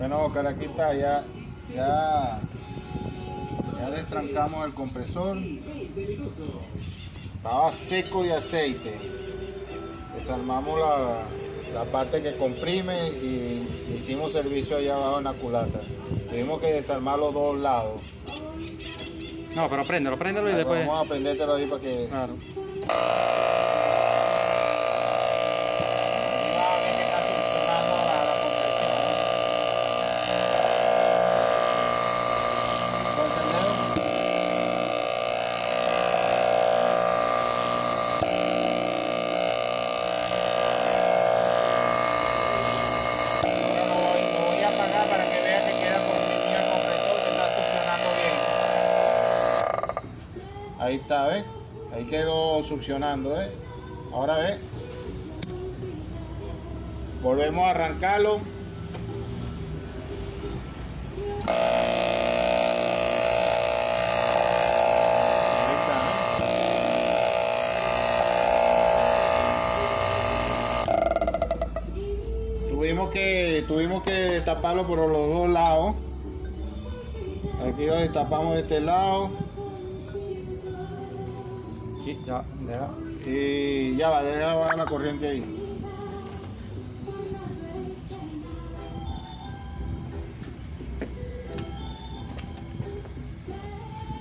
Bueno, está, ya, ya, ya destrancamos el compresor. Estaba seco de aceite. Desarmamos la, la parte que comprime y hicimos servicio allá abajo en la culata. Tuvimos que desarmar los dos lados. No, pero préndelo, préndelo y después. Vamos a prendértelo ahí para que. Claro. Ahora lo voy, lo voy a apagar para que vea que queda comprimido el compresor que está succionando bien. Ahí está, ¿ves? Ahí quedó succionando, ¿ves? Ahora ve. Volvemos a arrancarlo. Tuvimos que, tuvimos que taparlo por los dos lados. Aquí lo destapamos de este lado. Y ya va, deja bajar la corriente ahí.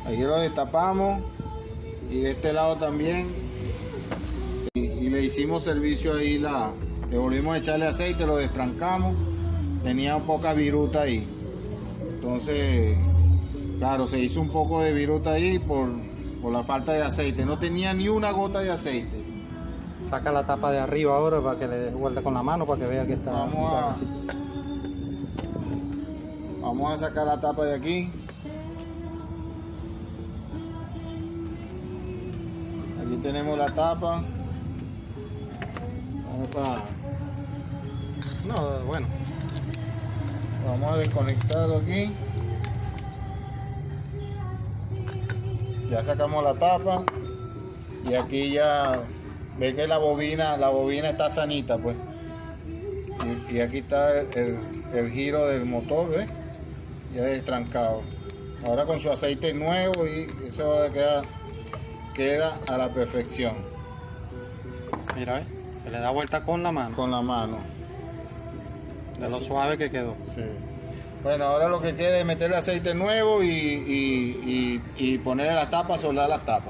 Aquí lo destapamos y de este lado también. Y, y le hicimos servicio ahí, la, le volvimos a echarle aceite, lo destrancamos. Tenía poca viruta ahí. Entonces, claro, se hizo un poco de viruta ahí por, por la falta de aceite. No tenía ni una gota de aceite. Saca la tapa de arriba ahora para que le dé vuelta con la mano para que vea que está Vamos a-. Vamos a sacar la tapa de aquí. Aquí tenemos la tapa. Vamos, No, bueno. vamos a desconectarlo aquí. Ya sacamos la tapa. Y aquí ya ve que la bobina, la bobina está sanita, pues. Y, y aquí está el, el- el giro del motor, ¿ves? Ya destrancado. Ahora con su aceite nuevo y eso va a quedar, queda a la perfección Mira, ¿eh? Se le da vuelta con la mano. con la mano. De lo Así. suave que quedó. Sí. Bueno, ahora lo que queda es meterle aceite nuevo y, y, y, y ponerle las tapas, soldar las tapas.